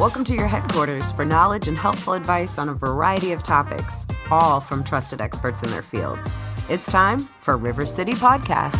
Welcome to your headquarters for knowledge and helpful advice on a variety of topics, all from trusted experts in their fields. It's time for River City Podcast.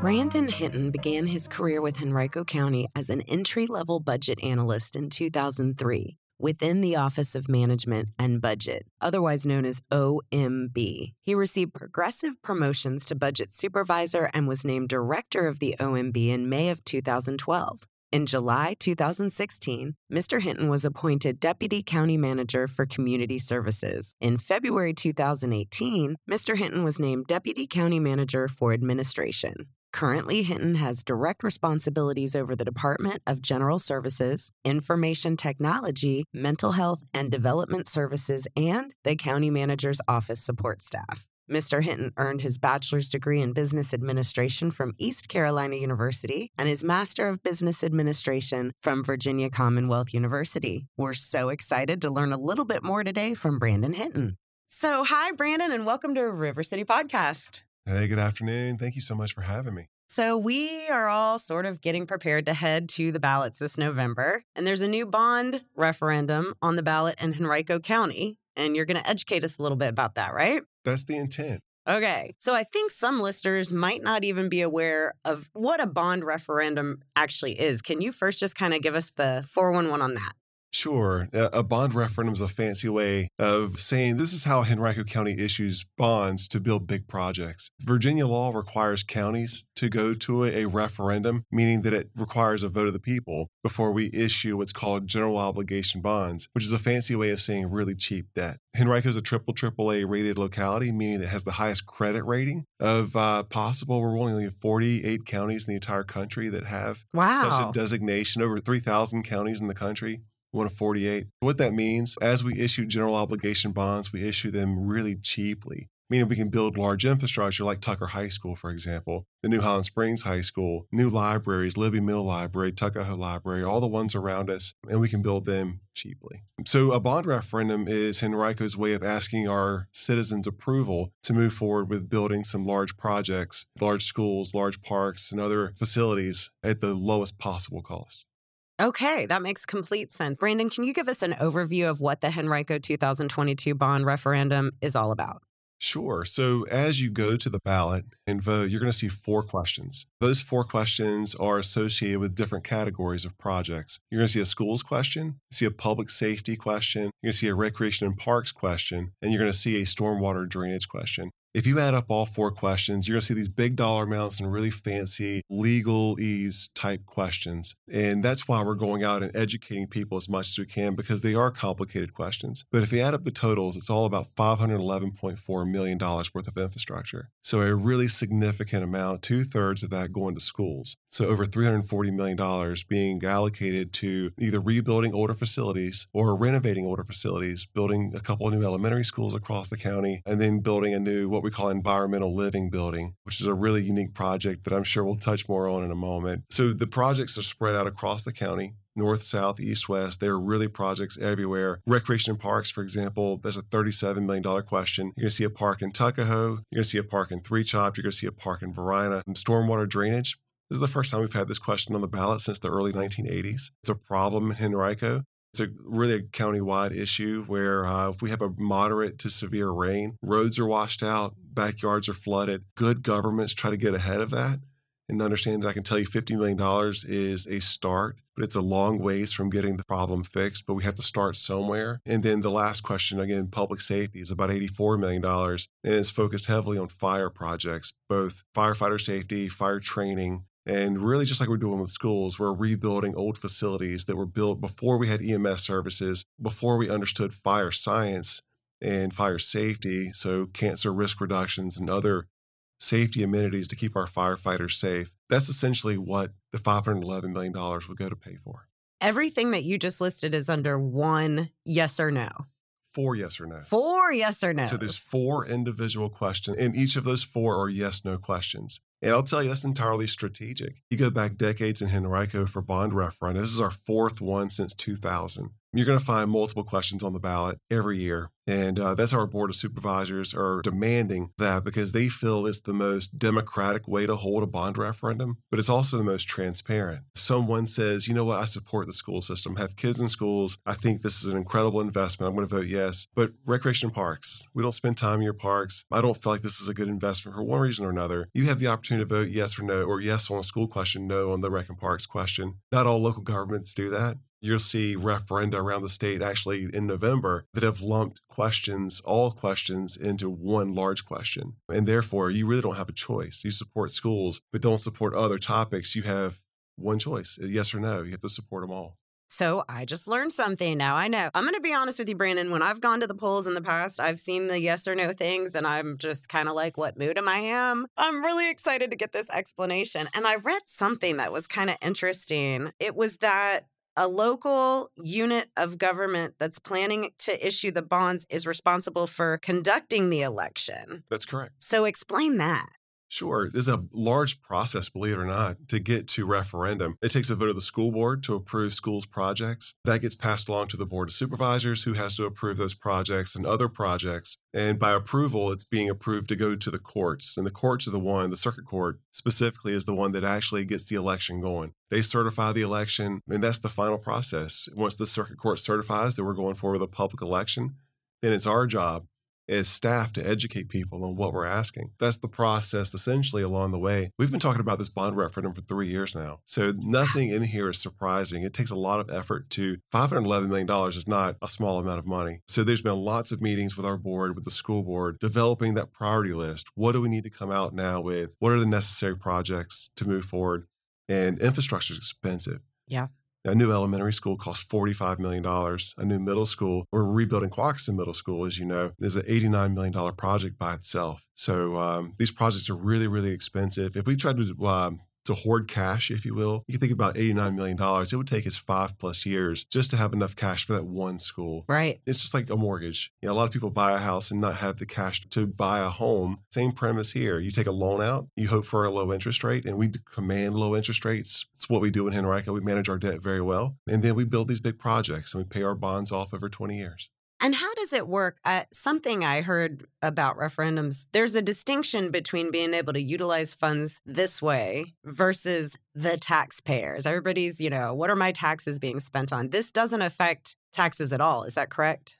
Brandon Hinton began his career with Henrico County as an entry level budget analyst in 2003 within the Office of Management and Budget, otherwise known as OMB. He received progressive promotions to budget supervisor and was named director of the OMB in May of 2012. In July 2016, Mr. Hinton was appointed Deputy County Manager for Community Services. In February 2018, Mr. Hinton was named Deputy County Manager for Administration. Currently, Hinton has direct responsibilities over the Department of General Services, Information Technology, Mental Health and Development Services, and the County Manager's Office support staff. Mr. Hinton earned his bachelor's degree in business administration from East Carolina University and his master of business administration from Virginia Commonwealth University. We're so excited to learn a little bit more today from Brandon Hinton. So, hi, Brandon, and welcome to River City Podcast. Hey, good afternoon. Thank you so much for having me. So, we are all sort of getting prepared to head to the ballots this November. And there's a new bond referendum on the ballot in Henrico County. And you're going to educate us a little bit about that, right? That's the intent. Okay. So, I think some listeners might not even be aware of what a bond referendum actually is. Can you first just kind of give us the 411 on that? Sure. A bond referendum is a fancy way of saying this is how Henrico County issues bonds to build big projects. Virginia law requires counties to go to a referendum, meaning that it requires a vote of the people before we issue what's called general obligation bonds, which is a fancy way of saying really cheap debt. Henrico is a triple triple A rated locality, meaning it has the highest credit rating of uh, possible. We're only 48 counties in the entire country that have wow. such a designation, over 3,000 counties in the country one of 48. What that means, as we issue general obligation bonds, we issue them really cheaply, meaning we can build large infrastructure like Tucker High School, for example, the New Holland Springs High School, new libraries, Libby Mill Library, Tuckahoe Library, all the ones around us, and we can build them cheaply. So, a bond referendum is Henrico's way of asking our citizens' approval to move forward with building some large projects, large schools, large parks, and other facilities at the lowest possible cost. Okay, that makes complete sense. Brandon, can you give us an overview of what the Henrico 2022 bond referendum is all about? Sure. So, as you go to the ballot and vote, you're going to see four questions. Those four questions are associated with different categories of projects. You're going to see a schools question, see a public safety question, you're going to see a recreation and parks question, and you're going to see a stormwater drainage question. If you add up all four questions, you're going to see these big dollar amounts and really fancy legalese type questions. And that's why we're going out and educating people as much as we can because they are complicated questions. But if you add up the totals, it's all about $511.4 million worth of infrastructure. So a really significant amount, two thirds of that going to schools. So over $340 million being allocated to either rebuilding older facilities or renovating older facilities, building a couple of new elementary schools across the county, and then building a new what we call environmental living building, which is a really unique project that I'm sure we'll touch more on in a moment. So the projects are spread out across the county north, south, east, west. There are really projects everywhere. Recreation and parks, for example, there's a $37 million question. You're going to see a park in Tuckahoe. You're going to see a park in Three Chopt. You're going to see a park in Varina. Stormwater drainage. This is the first time we've had this question on the ballot since the early 1980s. It's a problem in Henrico. It's a really a county-wide issue where uh, if we have a moderate to severe rain, roads are washed out, backyards are flooded. Good governments try to get ahead of that and understand that I can tell you $50 million is a start, but it's a long ways from getting the problem fixed. But we have to start somewhere. And then the last question, again, public safety is about $84 million and it's focused heavily on fire projects, both firefighter safety, fire training, and really, just like we're doing with schools, we're rebuilding old facilities that were built before we had EMS services, before we understood fire science and fire safety. So, cancer risk reductions and other safety amenities to keep our firefighters safe. That's essentially what the $511 million would go to pay for. Everything that you just listed is under one yes or no. Four yes or no. Four yes or no. So there's four individual questions, and each of those four are yes no questions. And I'll tell you, that's entirely strategic. You go back decades in Henrico for bond referendum. This is our fourth one since 2000. You're going to find multiple questions on the ballot every year. And uh, that's our Board of Supervisors are demanding that because they feel it's the most democratic way to hold a bond referendum, but it's also the most transparent. Someone says, you know what, I support the school system, have kids in schools. I think this is an incredible investment. I'm going to vote yes. But recreation parks, we don't spend time in your parks. I don't feel like this is a good investment for one reason or another. You have the opportunity to vote yes or no, or yes on a school question, no on the rec and parks question. Not all local governments do that you'll see referenda around the state actually in November that have lumped questions, all questions, into one large question. And therefore, you really don't have a choice. You support schools, but don't support other topics. You have one choice yes or no. You have to support them all. So I just learned something. Now I know. I'm going to be honest with you, Brandon. When I've gone to the polls in the past, I've seen the yes or no things, and I'm just kind of like, what mood am I in? I'm really excited to get this explanation. And I read something that was kind of interesting. It was that a local unit of government that's planning to issue the bonds is responsible for conducting the election. That's correct. So explain that. Sure. There's a large process, believe it or not, to get to referendum. It takes a vote of the school board to approve schools' projects. That gets passed along to the board of supervisors, who has to approve those projects and other projects. And by approval, it's being approved to go to the courts. And the courts are the one, the circuit court specifically, is the one that actually gets the election going. They certify the election, and that's the final process. Once the circuit court certifies that we're going forward with a public election, then it's our job as staff to educate people on what we're asking. That's the process essentially along the way. We've been talking about this bond referendum for three years now. So nothing in here is surprising. It takes a lot of effort to $511 million is not a small amount of money. So there's been lots of meetings with our board, with the school board, developing that priority list. What do we need to come out now with? What are the necessary projects to move forward? And infrastructure is expensive. Yeah. A new elementary school costs $45 million. A new middle school, we're rebuilding Quioccasin Middle School, as you know, is an $89 million project by itself. So um, these projects are really, really expensive. If we tried to um, to hoard cash, if you will. You can think about $89 million. It would take us five plus years just to have enough cash for that one school. Right. It's just like a mortgage. You know, a lot of people buy a house and not have the cash to buy a home. Same premise here. You take a loan out, you hope for a low interest rate, and we command low interest rates. It's what we do in Henrico. We manage our debt very well. And then we build these big projects and we pay our bonds off over 20 years. And how does it work? Uh, something I heard about referendums there's a distinction between being able to utilize funds this way versus the taxpayers. Everybody's, you know, what are my taxes being spent on? This doesn't affect taxes at all. Is that correct?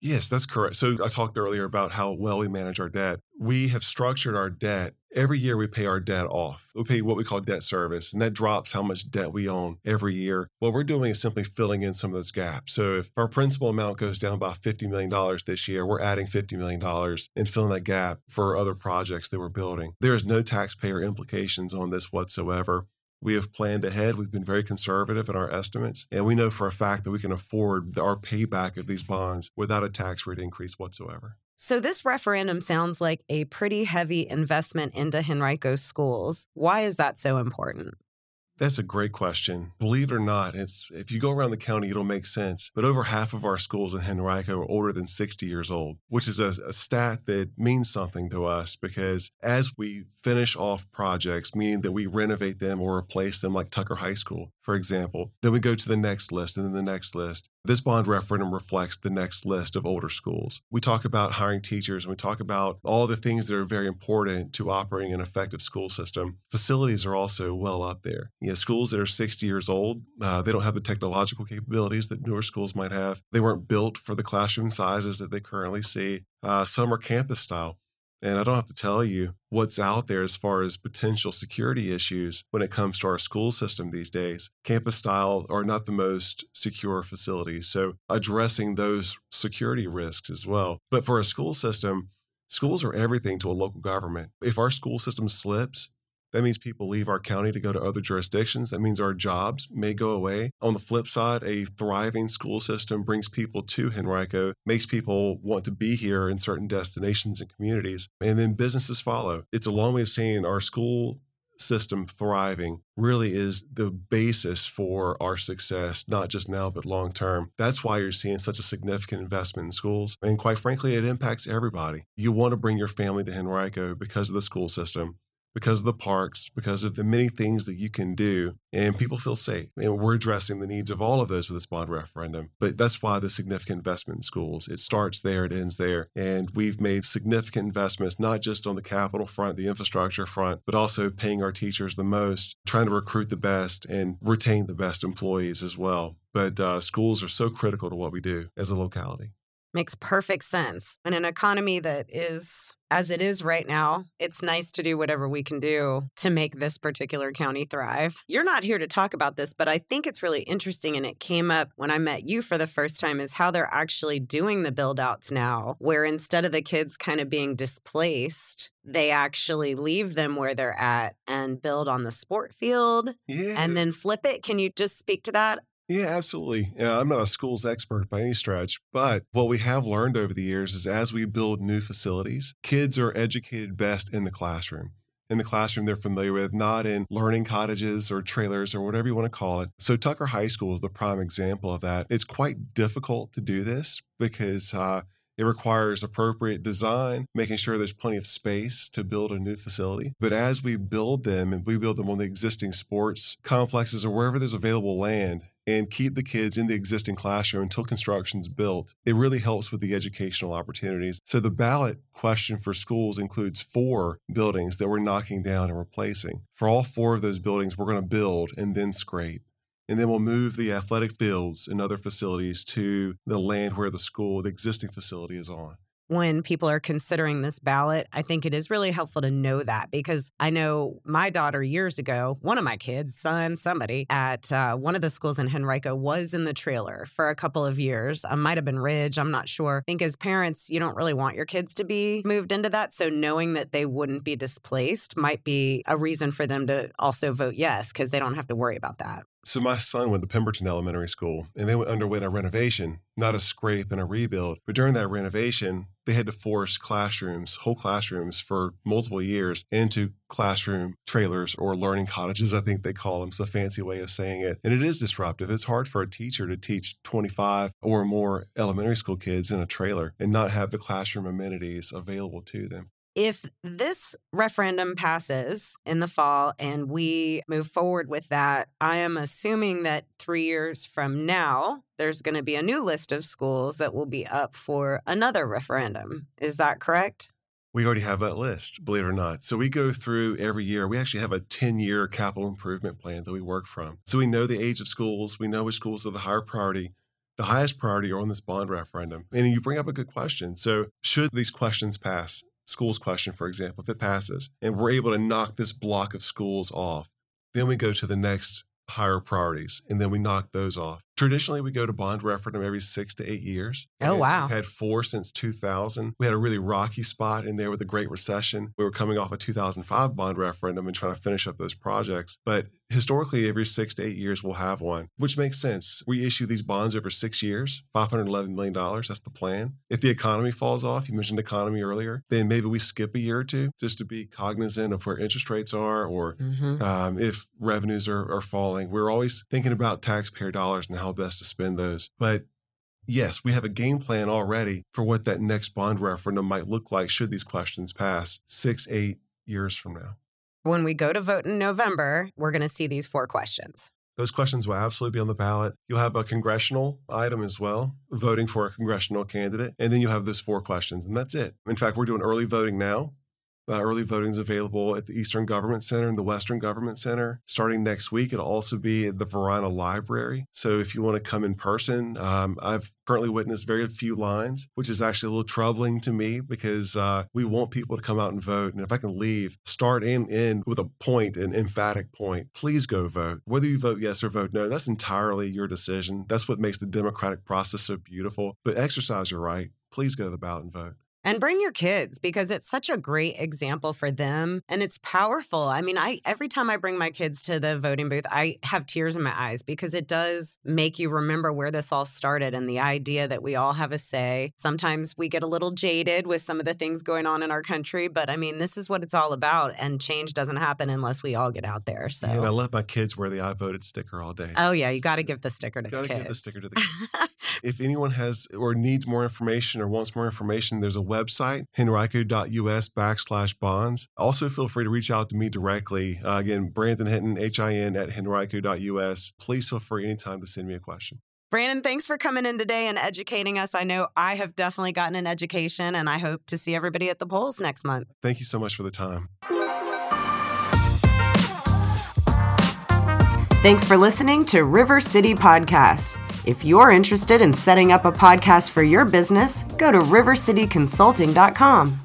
Yes, that's correct. So I talked earlier about how well we manage our debt. We have structured our debt. Every year we pay our debt off. We pay what we call debt service, and that drops how much debt we own every year. What we're doing is simply filling in some of those gaps. So if our principal amount goes down by $50 million this year, we're adding $50 million and filling that gap for other projects that we're building. There is no taxpayer implications on this whatsoever. We have planned ahead. We've been very conservative in our estimates, and we know for a fact that we can afford our payback of these bonds without a tax rate increase whatsoever. So, this referendum sounds like a pretty heavy investment into Henrico schools. Why is that so important? That's a great question. Believe it or not, it's if you go around the county, it'll make sense. But over half of our schools in Henrico are older than 60 years old, which is a, a, stat that means something to us because as we finish off projects, meaning that we renovate them or replace them, like Tucker High School, for example, then we go to the next list and then the next list. This bond referendum reflects the next list of older schools. We talk about hiring teachers and we talk about all the things that are very important to operating an effective school system. Facilities are also well up there. You know, schools that are 60 years old, uh, they don't have the technological capabilities that newer schools might have. They weren't built for the classroom sizes that they currently see. Uh, some are campus style. And I don't have to tell you what's out there as far as potential security issues when it comes to our school system these days. Campus style are not the most secure facilities. So addressing those security risks as well. But for a school system, schools are everything to a local government. If our school system slips, that means people leave our county to go to other jurisdictions. That means our jobs may go away. On the flip side, a thriving school system brings people to Henrico, makes people want to be here in certain destinations and communities, and then businesses follow. It's a long way of saying our school system thriving really is the basis for our success, not just now, but long term. That's why you're seeing such a significant investment in schools. And quite frankly, it impacts everybody. You want to bring your family to Henrico because of the school system because of the parks, because of the many things that you can do, and people feel safe. And we're addressing the needs of all of those with this bond referendum. But that's why the significant investment in schools. It starts there, it ends there. And we've made significant investments, not just on the capital front, the infrastructure front, but also paying our teachers the most, trying to recruit the best and retain the best employees as well. But uh, schools are so critical to what we do as a locality. Makes perfect sense. In an economy that is as it is right now, it's nice to do whatever we can do to make this particular county thrive. You're not here to talk about this, but I think it's really interesting. And it came up when I met you for the first time is how they're actually doing the build outs now, where instead of the kids kind of being displaced, they actually leave them where they're at and build on the sport field yeah. and then flip it. Can you just speak to that? Yeah, absolutely. Yeah, I'm not a schools expert by any stretch, but what we have learned over the years is as we build new facilities, kids are educated best in the classroom. In the classroom they're familiar with, not in learning cottages or trailers or whatever you want to call it. So, Tucker High School is the prime example of that. It's quite difficult to do this because uh, it requires appropriate design, making sure there's plenty of space to build a new facility. But as we build them and we build them on the existing sports complexes or wherever there's available land, and keep the kids in the existing classroom until construction's built. It really helps with the educational opportunities. So the ballot question for schools includes four buildings that we're knocking down and replacing. For all four of those buildings, we're going to build and then scrape. And then we'll move the athletic fields and other facilities to the land where the school, the existing facility is on when people are considering this ballot, I think it is really helpful to know that because I know my daughter years ago, one of my kids, son, somebody at uh, one of the schools in Henrico was in the trailer for a couple of years. I might have been Ridge, I'm not sure. I think as parents, you don't really want your kids to be moved into that. So knowing that they wouldn't be displaced might be a reason for them to also vote yes because they don't have to worry about that. So my son went to Pemberton Elementary School and they underwent a renovation, not a scrape and a rebuild. But during that renovation, they had to force classrooms, whole classrooms for multiple years into classroom trailers or learning cottages, I think they call them. It's a fancy way of saying it. And it is disruptive. It's hard for a teacher to teach 25 or more elementary school kids in a trailer and not have the classroom amenities available to them if this referendum passes in the fall and we move forward with that, I am assuming that three years from now, there's going to be a new list of schools that will be up for another referendum. Is that correct? We already have that list, believe it or not. So we go through every year. We actually have a 10 year capital improvement plan that we work from. So we know the age of schools, we know which schools are the higher priority. The highest priority are on this bond referendum. And you bring up a good question. So, should these questions pass? Schools question, for example, if it passes, and we're able to knock this block of schools off, then we go to the next higher priorities and then we knock those off. Traditionally, we go to bond referendum every six to eight years. Oh, wow. We've had four since 2000. We had a really rocky spot in there with the Great Recession. We were coming off a 2005 bond referendum and trying to finish up those projects. But historically, every six to eight years, we'll have one, which makes sense. We issue these bonds over six years, $511 million. That's the plan. If the economy falls off, you mentioned economy earlier, then maybe we skip a year or two just to be cognizant of where interest rates are or mm-hmm. um, if revenues are, are falling. We're always thinking about taxpayer dollars and how how best to spend those. But yes, we have a game plan already for what that next bond referendum might look like should these questions pass six, eight years from now. When we go to vote in November, we're going to see these four questions. Those questions will absolutely be on the ballot. You'll have a congressional item as well, voting for a congressional candidate. And then you'll have those four questions, and that's it. In fact, we're doing early voting now. Uh, early voting is available at the Eastern Government Center and the Western Government Center. Starting next week, it'll also be at the Varina Library. So if you want to come in person, um, I've currently witnessed very few lines, which is actually a little troubling to me because uh, we want people to come out and vote. And if I can leave, start and end with a point, an emphatic point, please go vote. Whether you vote yes or vote no, that's entirely your decision. That's what makes the democratic process so beautiful. But exercise your right. Please go to the ballot and vote. And bring your kids because it's such a great example for them and it's powerful. I mean, I every time I bring my kids to the voting booth, I have tears in my eyes because it does make you remember where this all started and the idea that we all have a say. Sometimes we get a little jaded with some of the things going on in our country, but I mean, this is what it's all about and change doesn't happen unless we all get out there. So yeah, and I let my kids wear the I voted sticker all day. Oh yeah, you got to give the sticker to gotta the kids. give the sticker to the kids. If anyone has or needs more information or wants more information, there's a website, henrico.us backslash bonds. Also, feel free to reach out to me directly. Uh, again, Brandon Hinton, H-I-N at henrico.us. Please feel free anytime to send me a question. Brandon, thanks for coming in today and educating us. I know I have definitely gotten an education, and I hope to see everybody at the polls next month. Thank you so much for the time. Thanks for listening to River City Podcasts. If you're interested in setting up a podcast for your business, go to rivercityconsulting.com.